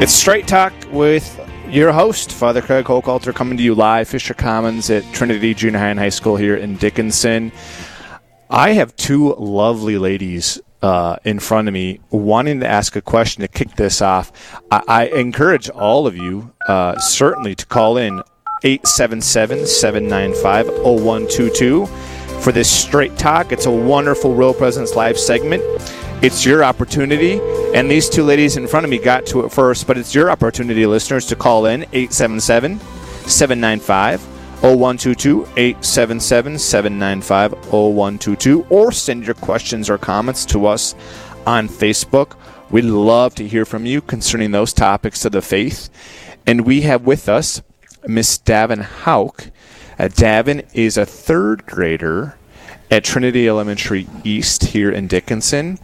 It's Straight Talk with your host, Father Craig Hochhalter, coming to you live, Fisher Commons at Trinity Junior High and High School here in Dickinson. I have two lovely ladies uh, in front of me wanting to ask a question to kick this off. I, I encourage all of you, uh, certainly, to call in 877 795 0122 for this Straight Talk. It's a wonderful Real Presence Live segment. It's your opportunity. And these two ladies in front of me got to it first, but it's your opportunity, listeners, to call in 877 795 0122 877 795 0122 or send your questions or comments to us on Facebook. We'd love to hear from you concerning those topics of the faith. And we have with us Miss Davin Hauk. Uh, Davin is a third grader at Trinity Elementary East here in Dickinson.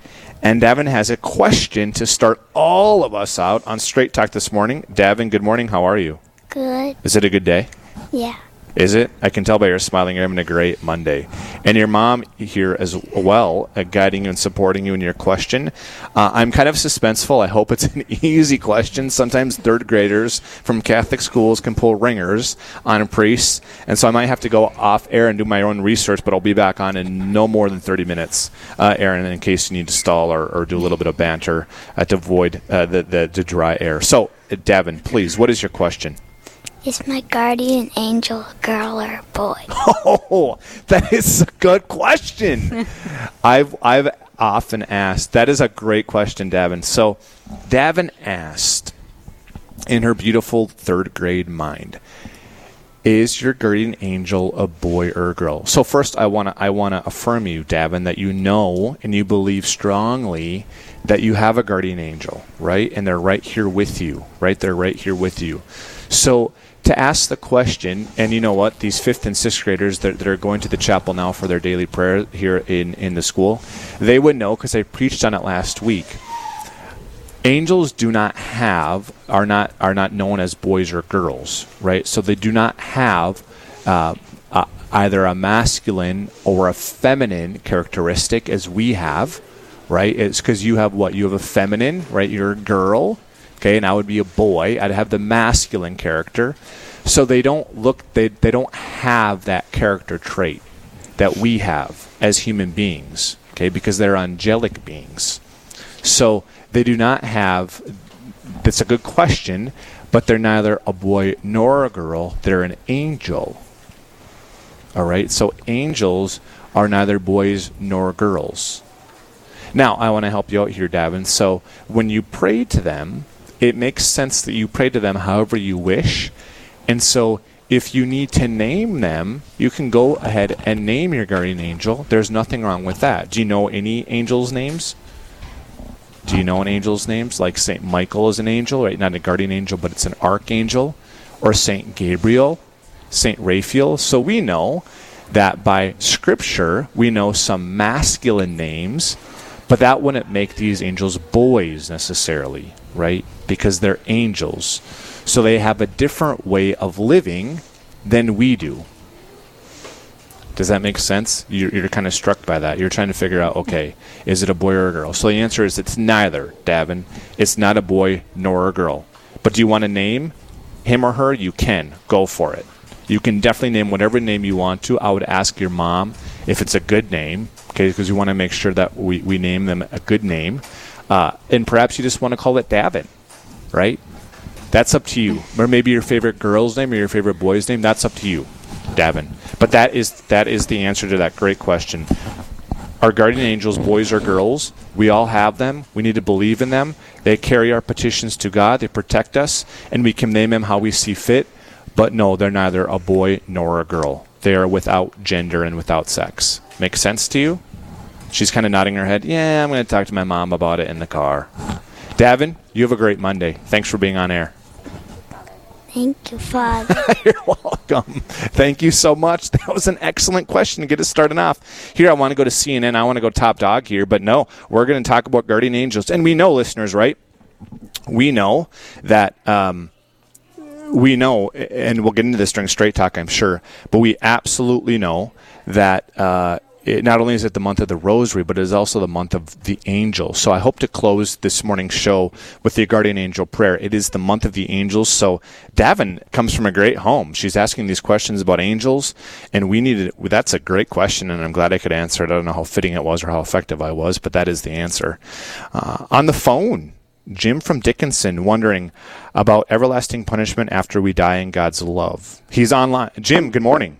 And Davin has a question to start all of us out on Straight Talk this morning. Davin, good morning. How are you? Good. Is it a good day? Yeah. Is it? I can tell by your smiling. You're having a great Monday. And your mom here as well, uh, guiding you and supporting you in your question. Uh, I'm kind of suspenseful. I hope it's an easy question. Sometimes third graders from Catholic schools can pull ringers on priests. And so I might have to go off air and do my own research, but I'll be back on in no more than 30 minutes, uh, Aaron, in case you need to stall or, or do a little bit of banter uh, to avoid uh, the, the, the dry air. So, uh, Devin, please, what is your question? Is my guardian angel a girl or a boy? Oh, that is a good question. I've I've often asked. That is a great question, Davin. So, Davin asked in her beautiful third grade mind, "Is your guardian angel a boy or a girl?" So first, I want to I want to affirm you, Davin, that you know and you believe strongly that you have a guardian angel, right? And they're right here with you, right? They're right here with you. So to ask the question, and you know what, these fifth and sixth graders that, that are going to the chapel now for their daily prayer here in, in the school, they would know because I preached on it last week. Angels do not have are not are not known as boys or girls, right? So they do not have uh, uh, either a masculine or a feminine characteristic as we have, right? It's because you have what you have a feminine, right? You're a girl, okay, and I would be a boy. I'd have the masculine character. So they don't look they they don't have that character trait that we have as human beings, okay, because they're angelic beings. So they do not have that's a good question, but they're neither a boy nor a girl. They're an angel. All right? So angels are neither boys nor girls. Now, I want to help you out here, Davin. So when you pray to them, it makes sense that you pray to them however you wish. And so if you need to name them, you can go ahead and name your guardian angel. There's nothing wrong with that. Do you know any angels' names? Do you know an angel's names? Like St. Michael is an angel, right? Not a guardian angel, but it's an archangel. Or St. Gabriel, St. Raphael. So we know that by scripture, we know some masculine names, but that wouldn't make these angels boys necessarily, right? Because they're angels. So they have a different way of living than we do. Does that make sense? You're, you're kind of struck by that. You're trying to figure out, okay, is it a boy or a girl? So the answer is it's neither, Davin. It's not a boy nor a girl. But do you want to name him or her? You can. Go for it. You can definitely name whatever name you want to. I would ask your mom if it's a good name, okay, because we want to make sure that we, we name them a good name. Uh, and perhaps you just want to call it Davin, right? That's up to you. Or maybe your favorite girl's name or your favorite boy's name. That's up to you, Davin. But that is that is the answer to that great question. Our guardian angels, boys or girls, we all have them. We need to believe in them. They carry our petitions to God. They protect us, and we can name them how we see fit. But no, they're neither a boy nor a girl. They are without gender and without sex. Make sense to you? She's kind of nodding her head. Yeah, I'm going to talk to my mom about it in the car. Davin, you have a great Monday. Thanks for being on air. Thank you, Father. You're welcome. Thank you so much. That was an excellent question to get us started off. Here, I want to go to CNN. I want to go top dog here, but no, we're going to talk about guardian angels. And we know, listeners, right? We know that. Um, we know, and we'll get into this during straight talk, I'm sure, but we absolutely know that uh, it, not only is it the month of the rosary, but it is also the month of the angel. So I hope to close this morning's show with the guardian angel prayer. It is the month of the angels. So Davin comes from a great home. She's asking these questions about angels, and we needed. That's a great question, and I'm glad I could answer it. I don't know how fitting it was or how effective I was, but that is the answer. Uh, on the phone, Jim from Dickinson wondering about everlasting punishment after we die in God's love. He's online. Jim, good morning.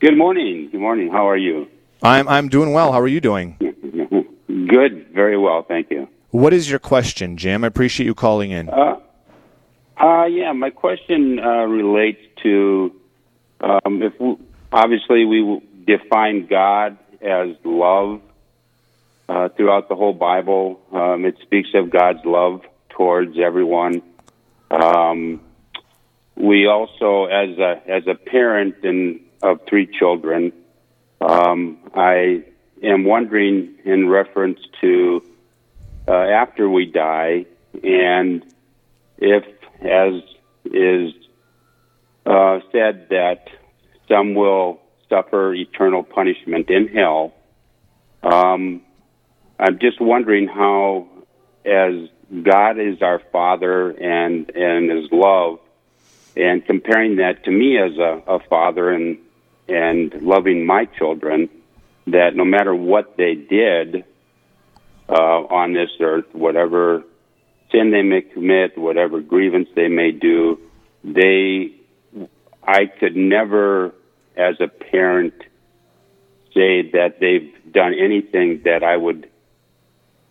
Good morning. Good morning. How are you? I'm I'm doing well. How are you doing? Good. Very well. Thank you. What is your question, Jim? I appreciate you calling in. Uh, uh yeah, my question uh, relates to um, if we, obviously we define God as love uh, throughout the whole Bible. Um, it speaks of God's love towards everyone. Um, we also, as a as a parent and of three children. Um, I am wondering, in reference to uh, after we die, and if, as is uh, said, that some will suffer eternal punishment in hell. Um, I'm just wondering how, as God is our Father and and His love, and comparing that to me as a, a father and and loving my children that no matter what they did uh, on this earth, whatever sin they may commit, whatever grievance they may do, they, I could never, as a parent, say that they've done anything that I would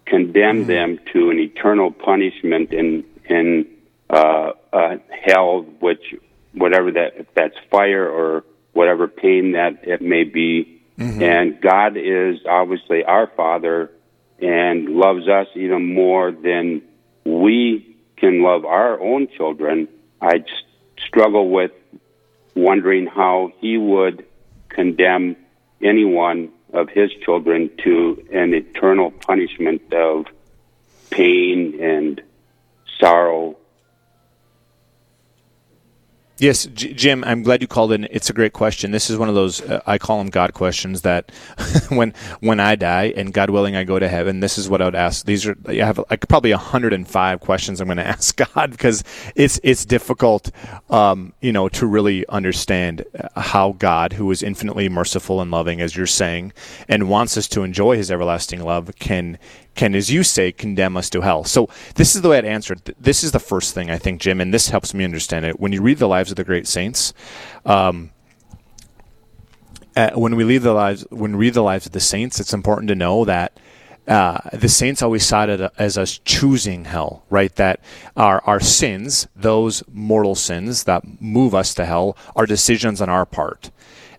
condemn mm-hmm. them to an eternal punishment in in uh, uh, hell, which whatever that if that's fire or whatever pain that it may be. Mm-hmm. And God is obviously our Father and loves us even more than we can love our own children. I struggle with wondering how He would condemn anyone of His children to an eternal punishment of pain and sorrow Yes, Jim, I'm glad you called in. It's a great question. This is one of those uh, I call them God questions that when when I die and God willing I go to heaven, this is what I would ask. These are I have like probably 105 questions I'm going to ask God because it's it's difficult um, you know to really understand uh, how God who is infinitely merciful and loving as you're saying and wants us to enjoy his everlasting love can can, as you say, condemn us to hell. So this is the way I'd answer it. This is the first thing I think, Jim, and this helps me understand it. When you read the lives of the great saints, um, uh, when we read the lives, when read the lives of the saints, it's important to know that. Uh, the saints always saw it as us choosing hell, right? That our our sins, those mortal sins that move us to hell, are decisions on our part,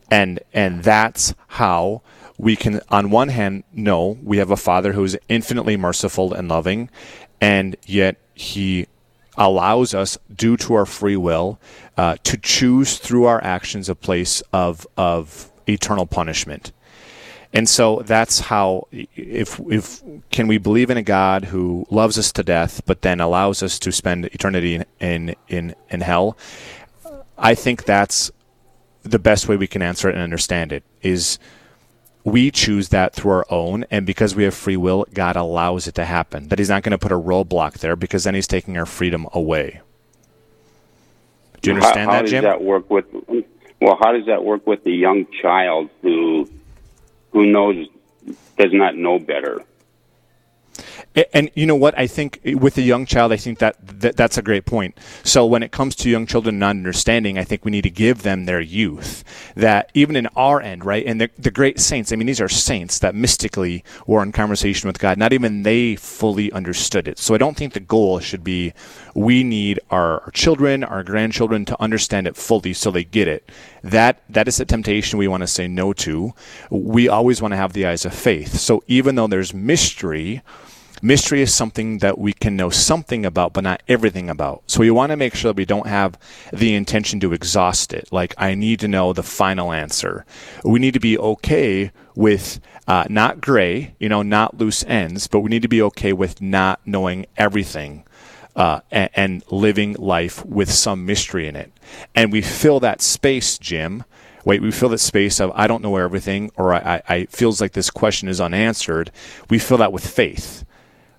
and and that's how we can, on one hand, know we have a Father who is infinitely merciful and loving, and yet He allows us, due to our free will, uh, to choose through our actions a place of of eternal punishment. And so that's how if if can we believe in a God who loves us to death but then allows us to spend eternity in in in, in hell? I think that's the best way we can answer it and understand it is we choose that through our own, and because we have free will, God allows it to happen. That He's not going to put a roadblock there because then He's taking our freedom away. Do you understand how, how that, Jim? How does that work with? Well, how does that work with the young child who who knows does not know better? And you know what? I think with a young child, I think that, that that's a great point. So when it comes to young children not understanding, I think we need to give them their youth. That even in our end, right? And the, the great saints, I mean, these are saints that mystically were in conversation with God. Not even they fully understood it. So I don't think the goal should be we need our, children, our grandchildren to understand it fully so they get it. That that is a temptation we want to say no to. We always want to have the eyes of faith. So even though there's mystery, Mystery is something that we can know something about, but not everything about. So we want to make sure that we don't have the intention to exhaust it. Like, I need to know the final answer. We need to be okay with uh, not gray, you know, not loose ends, but we need to be okay with not knowing everything. Uh, and, and living life with some mystery in it. And we fill that space, Jim, wait, we fill that space of I don't know everything, or I, I, I feels like this question is unanswered. We fill that with faith.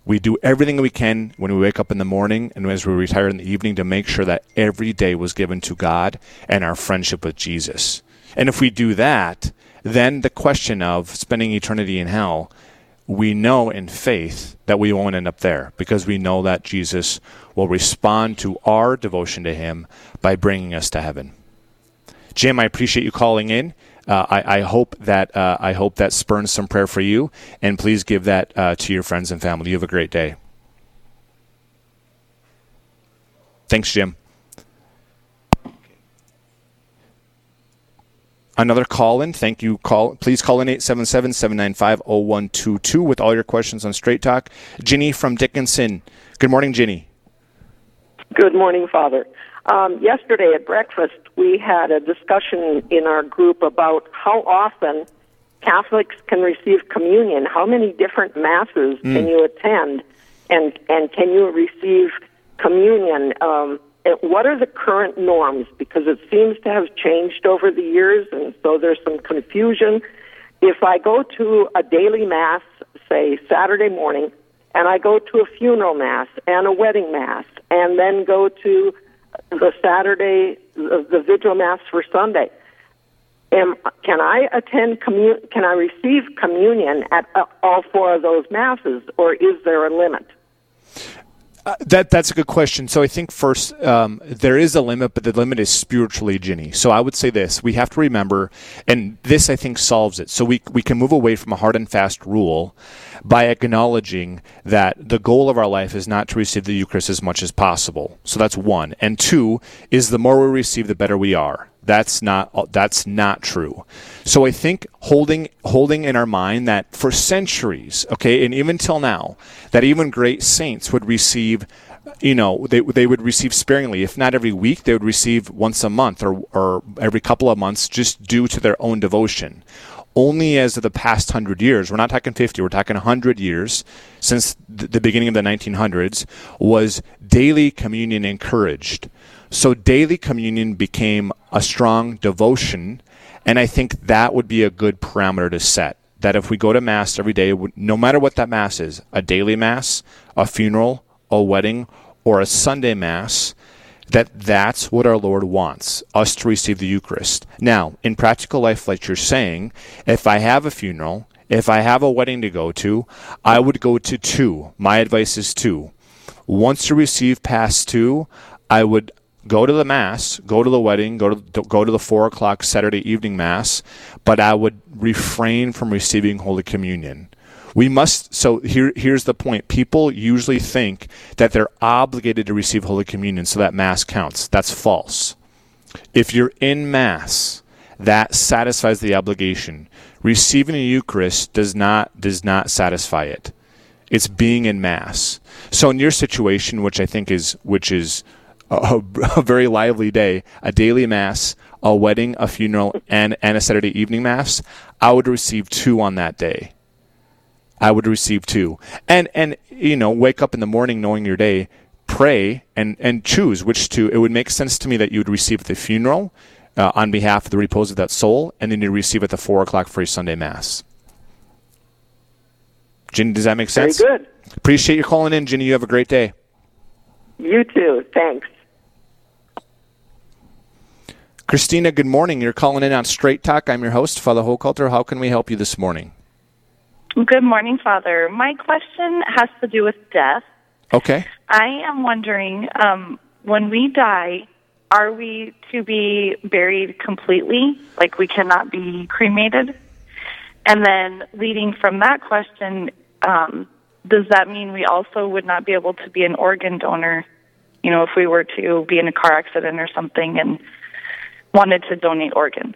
We do everything we can when we wake up in the morning and as we retire in the evening to make sure that every day was given to God and our friendship with Jesus. And if we do that, then the question of spending eternity in hell, we know in faith that we won't end up there because we know that Jesus will respond to our devotion to him by bringing us to heaven. Jim, I appreciate you calling in. Uh, I, I, hope that uh, I hope that spurns some prayer for you, and please give that uh, to your friends and family. You have a great day. Thanks, Jim. Another call in. Thank you. Call please call in 877-795-0122 with all your questions on Straight Talk. Ginny from Dickinson. Good morning, Ginny. Good morning, Father. Um, yesterday at breakfast, we had a discussion in our group about how often Catholics can receive communion. How many different masses mm. can you attend, and and can you receive communion? Um, what are the current norms? Because it seems to have changed over the years, and so there's some confusion. If I go to a daily mass, say Saturday morning, and I go to a funeral mass and a wedding mass, and then go to the Saturday, the, the vigil mass for Sunday. Am, can I attend commun? Can I receive communion at uh, all four of those masses, or is there a limit? Uh, that that's a good question. So I think first um, there is a limit, but the limit is spiritually, Ginny. So I would say this: we have to remember, and this I think solves it. So we we can move away from a hard and fast rule by acknowledging that the goal of our life is not to receive the Eucharist as much as possible. So that's one. And two is the more we receive, the better we are. That's not that's not true. So I think holding holding in our mind that for centuries, okay, and even till now, that even great saints would receive you know, they, they would receive sparingly. If not every week, they would receive once a month or, or every couple of months just due to their own devotion only as of the past hundred years, we're not talking 50, we're talking 100 years since the beginning of the 1900s, was daily communion encouraged. So daily communion became a strong devotion, and I think that would be a good parameter to set. That if we go to Mass every day, no matter what that Mass is, a daily Mass, a funeral, a wedding, or a Sunday Mass, that that's what our Lord wants us to receive the Eucharist. Now, in practical life, like you're saying, if I have a funeral, if I have a wedding to go to, I would go to two. My advice is two. Once you receive past two, I would go to the mass, go to the wedding, go to go to the four o'clock Saturday evening mass, but I would refrain from receiving Holy Communion. We must, so here, here's the point. People usually think that they're obligated to receive Holy Communion, so that Mass counts. That's false. If you're in Mass, that satisfies the obligation. Receiving the Eucharist does not, does not satisfy it. It's being in Mass. So in your situation, which I think is, which is a, a very lively day, a daily Mass, a wedding, a funeral, and, and a Saturday evening Mass, I would receive two on that day. I would receive two. And and you know, wake up in the morning knowing your day, pray and and choose which two. It would make sense to me that you would receive at the funeral uh, on behalf of the repose of that soul, and then you receive at the four o'clock free Sunday mass. Ginny, does that make sense? Very good. Appreciate you calling in, Ginny. You have a great day. You too. Thanks. Christina, good morning. You're calling in on Straight Talk. I'm your host, Father Hochhalter. How can we help you this morning? Good morning, Father. My question has to do with death. Okay. I am wondering um, when we die, are we to be buried completely? Like we cannot be cremated? And then, leading from that question, um, does that mean we also would not be able to be an organ donor? You know, if we were to be in a car accident or something and wanted to donate organs?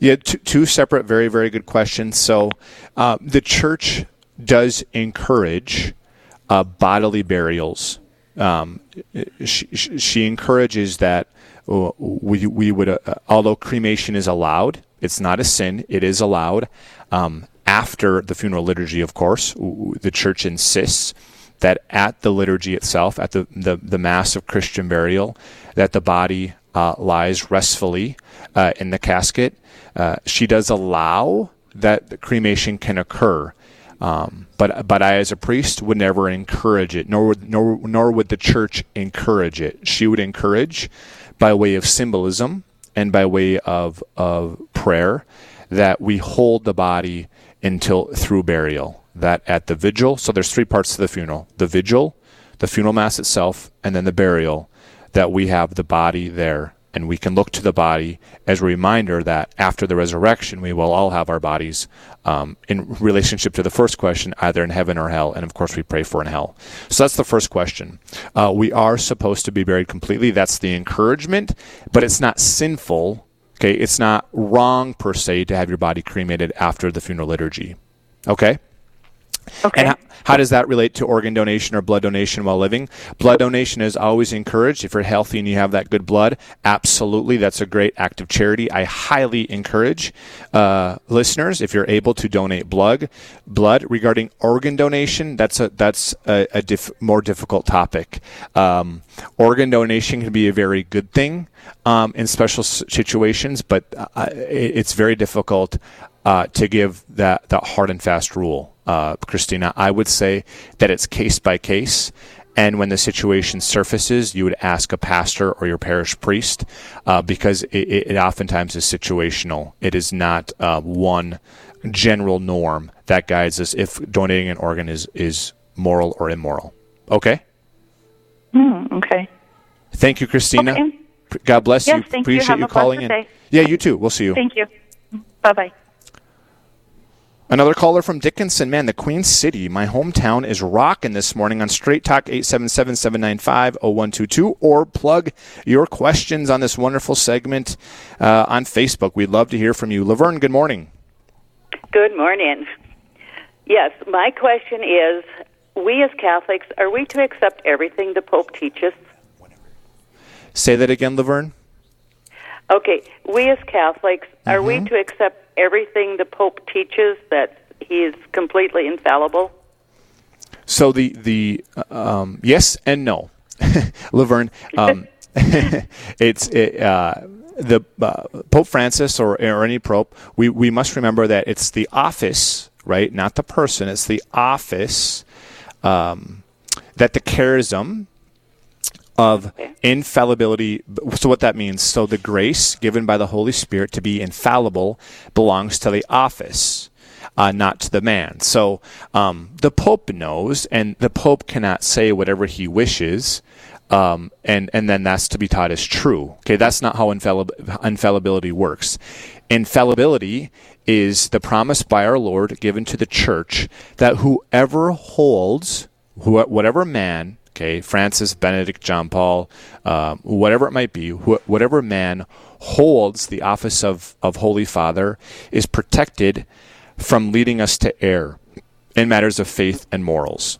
Yeah, two, two separate, very, very good questions. So, uh, the church does encourage uh, bodily burials. Um, she, she, encourages that uh, we, we would, uh, although cremation is allowed, it's not a sin, it is allowed. Um, after the funeral liturgy, of course, the church insists that at the liturgy itself, at the, the, the Mass of Christian burial, that the body uh, lies restfully uh, in the casket. Uh, she does allow that the cremation can occur. Um, but but I, as a priest, would never encourage it, nor would nor nor would the church encourage it. She would encourage, by way of symbolism and by way of of prayer, that we hold the body until through burial. That at the vigil, so there's three parts to the funeral: the vigil, the funeral mass itself, and then the burial. That we have the body there and we can look to the body as a reminder that after the resurrection, we will all have our bodies um, in relationship to the first question, either in heaven or hell. And of course, we pray for in hell. So that's the first question. Uh, we are supposed to be buried completely. That's the encouragement, but it's not sinful. Okay, it's not wrong per se to have your body cremated after the funeral liturgy. Okay. Okay. And how, how does that relate to organ donation or blood donation while living? Blood donation is always encouraged. If you're healthy and you have that good blood, absolutely, that's a great act of charity. I highly encourage uh, listeners if you're able to donate blood. Blood regarding organ donation, that's a that's a, a more difficult topic. Um, organ donation can be a very good thing um, in special situations, but uh, it's very difficult uh, to give that that hard and fast rule uh, Christina. I would say that it's case by case. And when the situation surfaces, you would ask a pastor or your parish priest uh, because it, it, oftentimes is situational. It is not uh, one general norm that guides us if donating an organ is, is moral or immoral. Okay? Mm, okay. Thank you, Christina. Okay. God bless yes, you. Thank Appreciate you, you calling in. Day. Yeah, you too. We'll see you. Thank you. Bye bye. Another caller from Dickinson. Man, the Queen City, my hometown, is rocking this morning on Straight Talk 877 795 0122 or plug your questions on this wonderful segment uh, on Facebook. We'd love to hear from you. Laverne, good morning. Good morning. Yes, my question is we as Catholics, are we to accept everything the Pope teaches? Say that again, Laverne. Okay, we as Catholics, are Mm-hmm. we to accept everything the Pope teaches that he is completely infallible? So the the um, yes and no, Laverne. Um, it's it, uh, the uh, Pope Francis or, or any pope. We we must remember that it's the office, right? Not the person. It's the office um, that the charism of infallibility. So what that means? So the grace given by the Holy Spirit to be infallible belongs to the office. Uh, not to the man. So um, the Pope knows, and the Pope cannot say whatever he wishes, um, and and then that's to be taught as true. Okay, that's not how infallib- infallibility works. Infallibility is the promise by our Lord given to the Church that whoever holds, who, whatever man, okay, Francis, Benedict, John Paul, um, whatever it might be, wh- whatever man holds the office of, of Holy Father is protected from leading us to err in matters of faith and morals.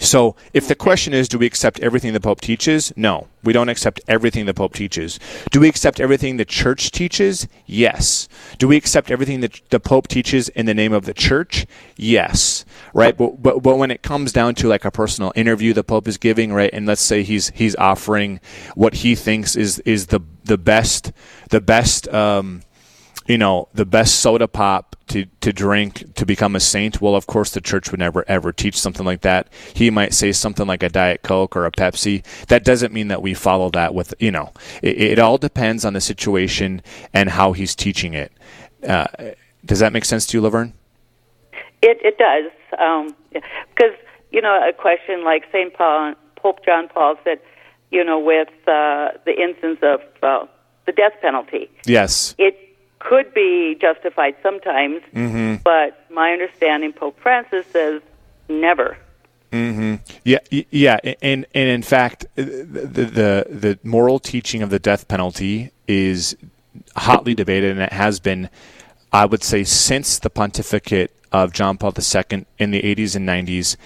So, if the question is, do we accept everything the Pope teaches? No, we don't accept everything the Pope teaches. Do we accept everything the Church teaches? Yes. Do we accept everything that the Pope teaches in the name of the Church? Yes. Right. But, but but when it comes down to like a personal interview the Pope is giving, right, and let's say he's he's offering what he thinks is is the the best the best um, you know, the best soda pop to, to drink to become a saint, well, of course, the church would never ever teach something like that. He might say something like a Diet Coke or a Pepsi. That doesn't mean that we follow that with, you know, it, it all depends on the situation and how he's teaching it. Uh, does that make sense to you, Laverne? It it does because you know a question like Saint Paul, Pope John Paul said, you know, with uh, the instance of uh, the death penalty, Yes. it could be justified sometimes, mm-hmm. but my understanding, Pope Francis says never. Mm-hmm. Yeah, yeah, and and in fact, uh, the, the the moral teaching of the death penalty is hotly debated, and it has been, I would say, since the pontificate of John Paul II in the 80s and 90s,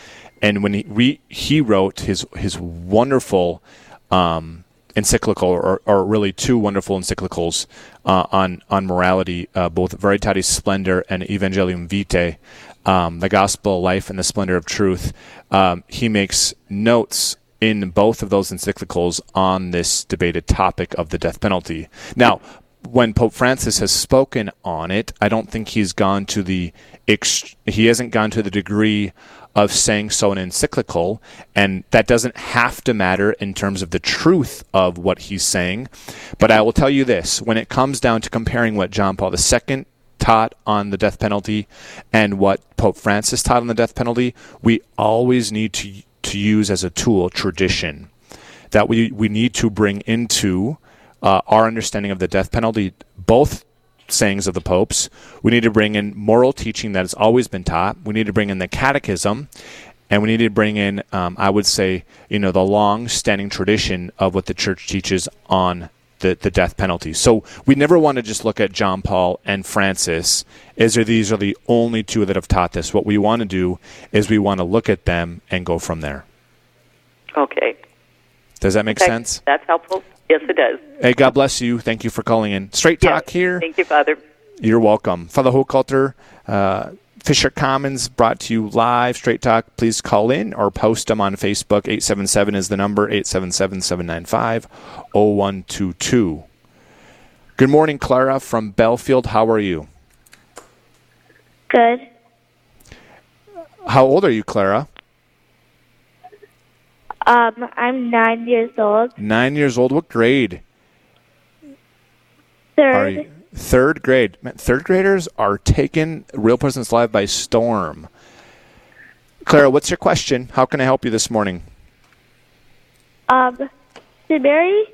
and when he re, he wrote his his wonderful um, encyclical, or, or really two wonderful encyclicals uh, on on morality, uh, both Veritatis Splendor and Evangelium Vitae, um, the Gospel, Life, and the Splendor of Truth. Um, he makes notes in both of those encyclicals on this debated topic of the death penalty. Now, when Pope Francis has spoken on it, I don't think he's gone to the he hasn't gone to the degree of saying so in encyclical, and that doesn't have to matter in terms of the truth of what he's saying. But I will tell you this: when it comes down to comparing what John Paul II taught on the death penalty and what Pope Francis taught on the death penalty, we always need to to use as a tool tradition that we we need to bring into uh, our understanding of the death penalty, both sayings of the popes. We need to bring in moral teaching that has always been taught. We need to bring in the catechism, and we need to bring in, um, I would say, you know, the long-standing tradition of what the church teaches on the, the death penalty. So we never want to just look at John Paul and Francis as are these are the only two that have taught this. What we want to do is we want to look at them and go from there. Okay. Does that make sense? That's helpful. Yes, it does. Hey, God bless you. Thank you for calling in. Straight talk Yes. here. Thank you, Father. You're welcome. Father Hochhalter, uh, Fisher Commons brought to you live. Straight Talk, please call in or post them on Facebook. 877 is the number, 877 795 0122. Good morning, Clara from Belfield. How are you? Good. How old are you, Clara? Um, I'm nine years old. Nine years old. What grade Third. Third grade. Man, third graders are taking Real Presence Live by storm. Clara, what's your question? How can I help you this morning? Um, did Mary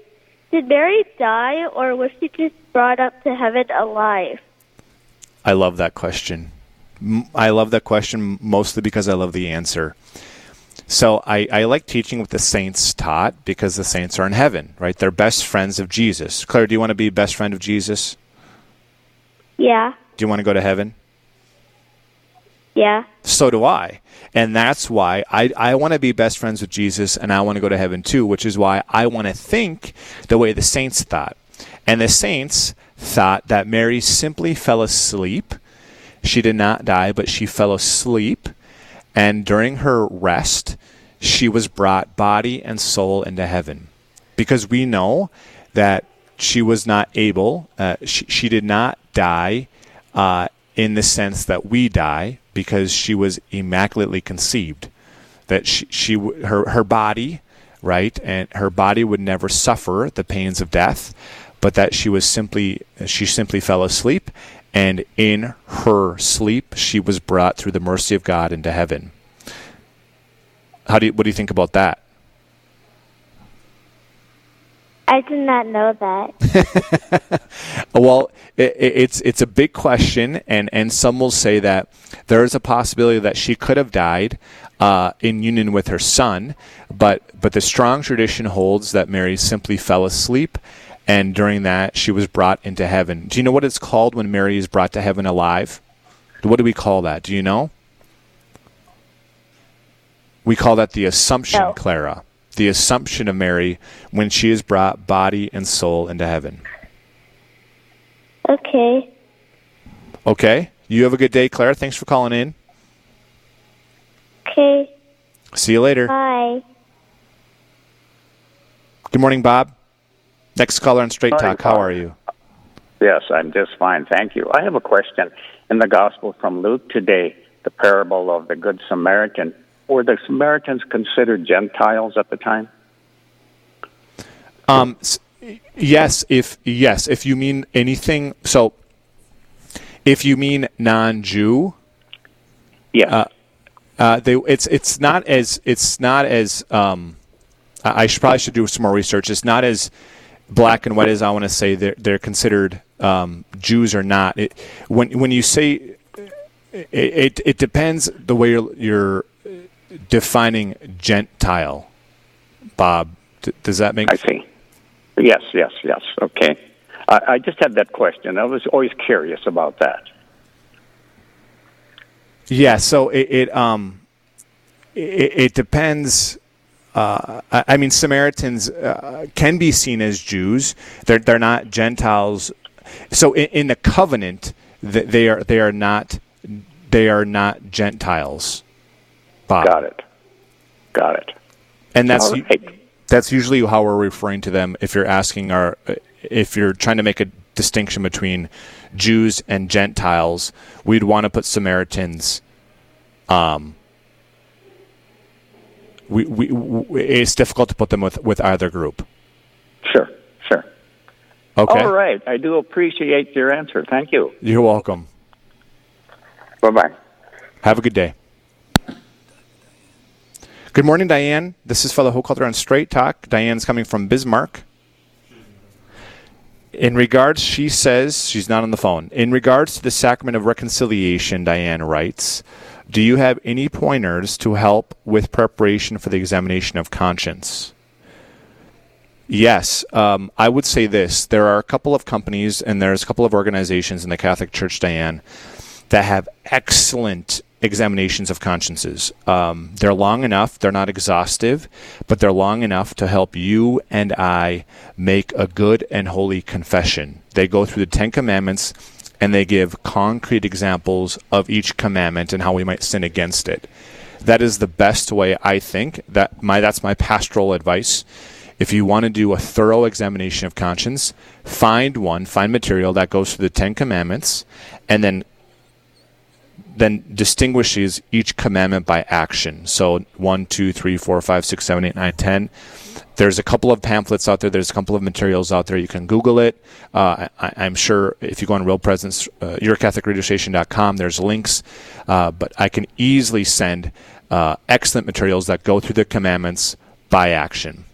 did Mary die or was she just brought up to heaven alive? I love that question. I love that question mostly because I love the answer. So I, I like teaching what the saints taught because the saints are in heaven, right? They're best friends of Jesus. Claire, do you want to be best friend of Jesus? Yeah. Do you want to go to heaven? Yeah. So do I. And that's why I, I want to be best friends with Jesus and I want to go to heaven too, which is why I want to think the way the saints thought. And the saints thought that Mary simply fell asleep. She did not die, but she fell asleep. And during her rest, she was brought body and soul into heaven. Because we know that she was not able, uh, she, she did not die uh, in the sense that we die because she was immaculately conceived. That she, she her, her body, right, and her body would never suffer the pains of death, but that she was simply, she simply fell asleep, and in her sleep, she was brought through the mercy of God into heaven. How do you, what do you think about that? I did not know that. Well, it, it's it's a big question, and, and some will say that there is a possibility that she could have died uh, in union with her son, but but the strong tradition holds that Mary simply fell asleep, and during that she was brought into heaven. Do you know what it's called when Mary is brought to heaven alive? What do we call that? Do you know? We call that the Assumption, No. Clara. The Assumption of Mary when she is brought body and soul into heaven. Okay. Okay. You have a good day, Clara. Thanks for calling in. Okay. See you later. Bye. Good morning, Bob. Next caller on Straight Talk. How are you? Yes, I'm just fine, thank you. I have a question. In the Gospel from Luke today, the parable of the Good Samaritan, were the Samaritans considered Gentiles at the time? Um, yes, if yes, if you mean anything. So, if you mean non-Jew, Yes. uh, they it's it's not as it's not as um, I I should probably should do some more research. It's not as black and white as I want to say they're they're considered um, Jews or not. It, when when you say it, it, it depends the way you're, you're defining Gentile, Bob. D- does that make I see. Yes, yes, yes. Okay. I, I just had that question. I was always curious about that. Yeah, so it, it um it, it depends. Uh, I I mean, Samaritans uh, can be seen as Jews. They're they're not Gentiles. So in, in the covenant, they are they are not they are not Gentiles. Bob. Got it. Got it. And that's right. that's usually how we're referring to them if you're asking our if you're trying to make a distinction between Jews and Gentiles, we'd want to put Samaritans um we, we, w it's difficult to put them with, with either group. Sure, sure. Okay. All right. I do appreciate your answer. Thank you. You're welcome. Bye bye. Have a good day. Good morning, Diane. This is Father Hochhalter on Straight Talk. Diane's coming from Bismarck. In regards, she says, she's not on the phone. In regards to the sacrament of reconciliation, Diane writes, do you have any pointers to help with preparation for the examination of conscience? Yes, um, I would say this. There are a couple of companies and there's a couple of organizations in the Catholic Church, Diane, that have excellent examinations of consciences. Um, they're long enough, they're not exhaustive, but they're long enough to help you and I make a good and holy confession. They go through the Ten Commandments and they give concrete examples of each commandment and how we might sin against it. That is the best way, I think. That my that's my pastoral advice. If you want to do a thorough examination of conscience, find one, find material that goes through the Ten Commandments, and then then distinguishes each commandment by action. So one, two, three, four, five, six, seven, eight, nine, ten. There's a couple of pamphlets out there. There's a couple of materials out there. You can Google it. Uh, I, I'm sure if you go on Real Presence, uh, YourCatholicRadioStation.com, there's links. Uh, but I can easily send uh, excellent materials that go through the commandments by action.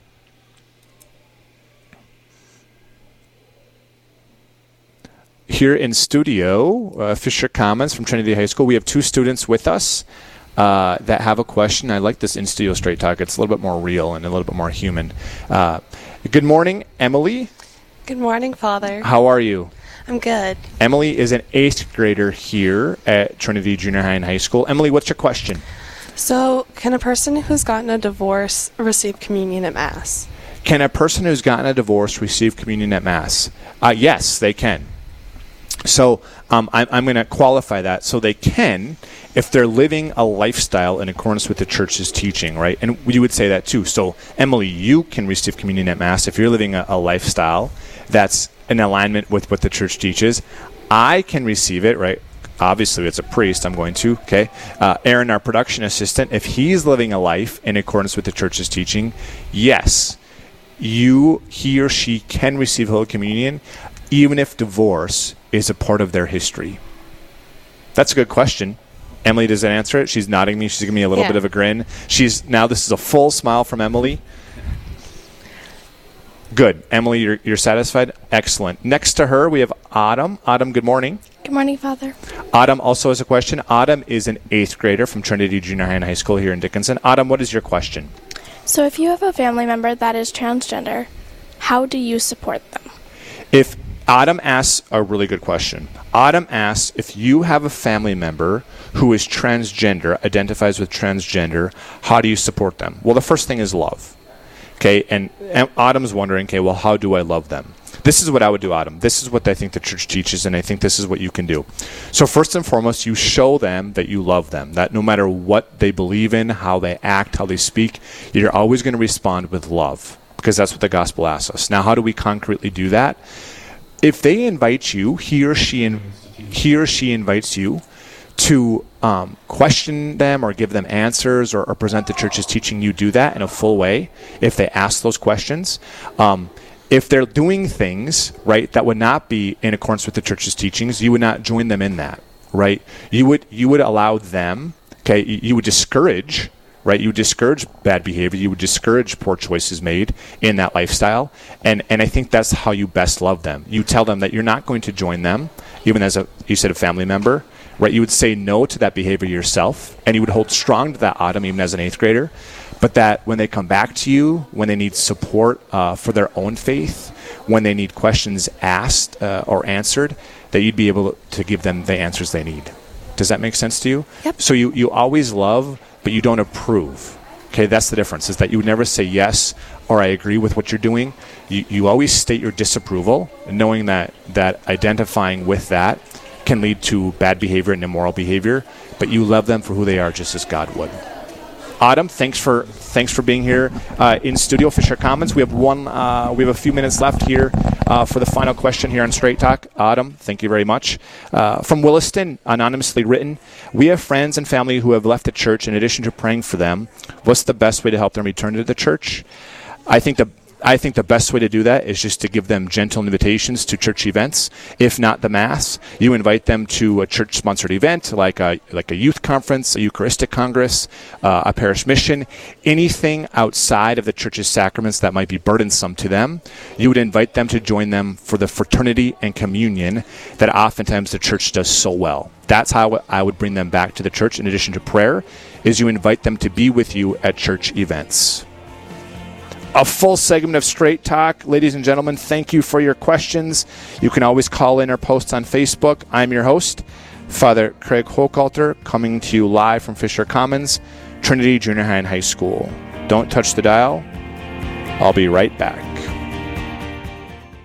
here in studio, uh, Fisher Commons from Trinity High School. We have two students with us uh, that have a question. I like this in studio straight talk. It's a little bit more real and a little bit more human. Uh, good morning, Emily. Good morning, Father. How are you? I'm good. Emily is an eighth grader here at Trinity Junior High and High School. Emily, what's your question? So, can a person who's gotten a divorce receive communion at Mass? Can a person who's gotten a divorce receive communion at Mass? Uh, yes, they can. So um, I'm, I'm going to qualify that. So they can, if they're living a lifestyle in accordance with the church's teaching, right? And you would say that too. So, Emily, you can receive communion at Mass if you're living a, a lifestyle that's in alignment with what the church teaches. I can receive it, right? Obviously, it's a priest. I'm going to. Okay, uh, Aaron, our production assistant, if he's living a life in accordance with the church's teaching, yes, you, he or she can receive Holy Communion, even if divorce is a part of their history? That's a good question. Emily, does that answer it? She's nodding me. She's giving me a little Yeah. bit of a grin. She's now. This is a full smile from Emily. Good, Emily. You're you're satisfied. Excellent. Next to her, we have Autumn. Autumn, good morning. Good morning, Father. Autumn also has a question. Autumn is an eighth grader from Trinity Junior High and High School here in Dickinson. Autumn, what is your question? So, if you have a family member that is transgender, how do you support them? If Autumn asks a really good question. Autumn asks if you have a family member who is transgender, identifies with transgender, how do you support them? Well, the first thing is love. Okay, and, and Autumn's wondering, okay, well, how do I love them? This is what I would do, Autumn. This is what I think the church teaches, and I think this is what you can do. So, first and foremost, you show them that you love them, that no matter what they believe in, how they act, how they speak, you're always going to respond with love, because that's what the gospel asks us. Now, how do we concretely do that? If they invite you, he or she in, he or she invites you to um, question them or give them answers or, or present the church's teaching, you do that in a full way. If they ask those questions, um, if they're doing things right that would not be in accordance with the church's teachings, you would not join them in that. Right? You would you would allow them. Okay, you, you would discourage right? You discourage bad behavior. You would discourage poor choices made in that lifestyle. And, and I think that's how you best love them. You tell them that you're not going to join them, even as a, you said, a family member, right? You would say no to that behavior yourself, and you would hold strong to that autumn, even as an eighth grader. But that when they come back to you, when they need support uh, for their own faith, when they need questions asked uh, or answered, that you'd be able to give them the answers they need. Does that make sense to you? Yep. So you, you always love, but you don't approve. Okay, that's the difference, is that you would never say yes or I agree with what you're doing. You, you always state your disapproval, knowing that, that identifying with that can lead to bad behavior and immoral behavior, but you love them for who they are just as God would. Autumn, thanks for thanks for being here uh, in studio, Fisher Commons. We have one. Uh, we have a few minutes left here uh, for the final question here on Straight Talk. Autumn, thank you very much. Uh, from Williston, anonymously written. We have friends and family who have left the church. In addition to praying for them, what's the best way to help them return to the church? I think the I think the best way to do that is just to give them gentle invitations to church events. If not the mass, you invite them to a church-sponsored event like a like a youth conference, a Eucharistic congress, uh, a parish mission, anything outside of the church's sacraments that might be burdensome to them. You would invite them to join them for the fraternity and communion that oftentimes the church does so well. That's how I would bring them back to the church. In addition to prayer, is you invite them to be with you at church events a full segment of Straight Talk. Ladies and gentlemen, thank you for your questions. You can always call in or post on Facebook. I'm your host, Father Craig Hochhalter, coming to you live from Fisher Commons, Trinity Junior High and High School. Don't touch the dial. I'll be right back.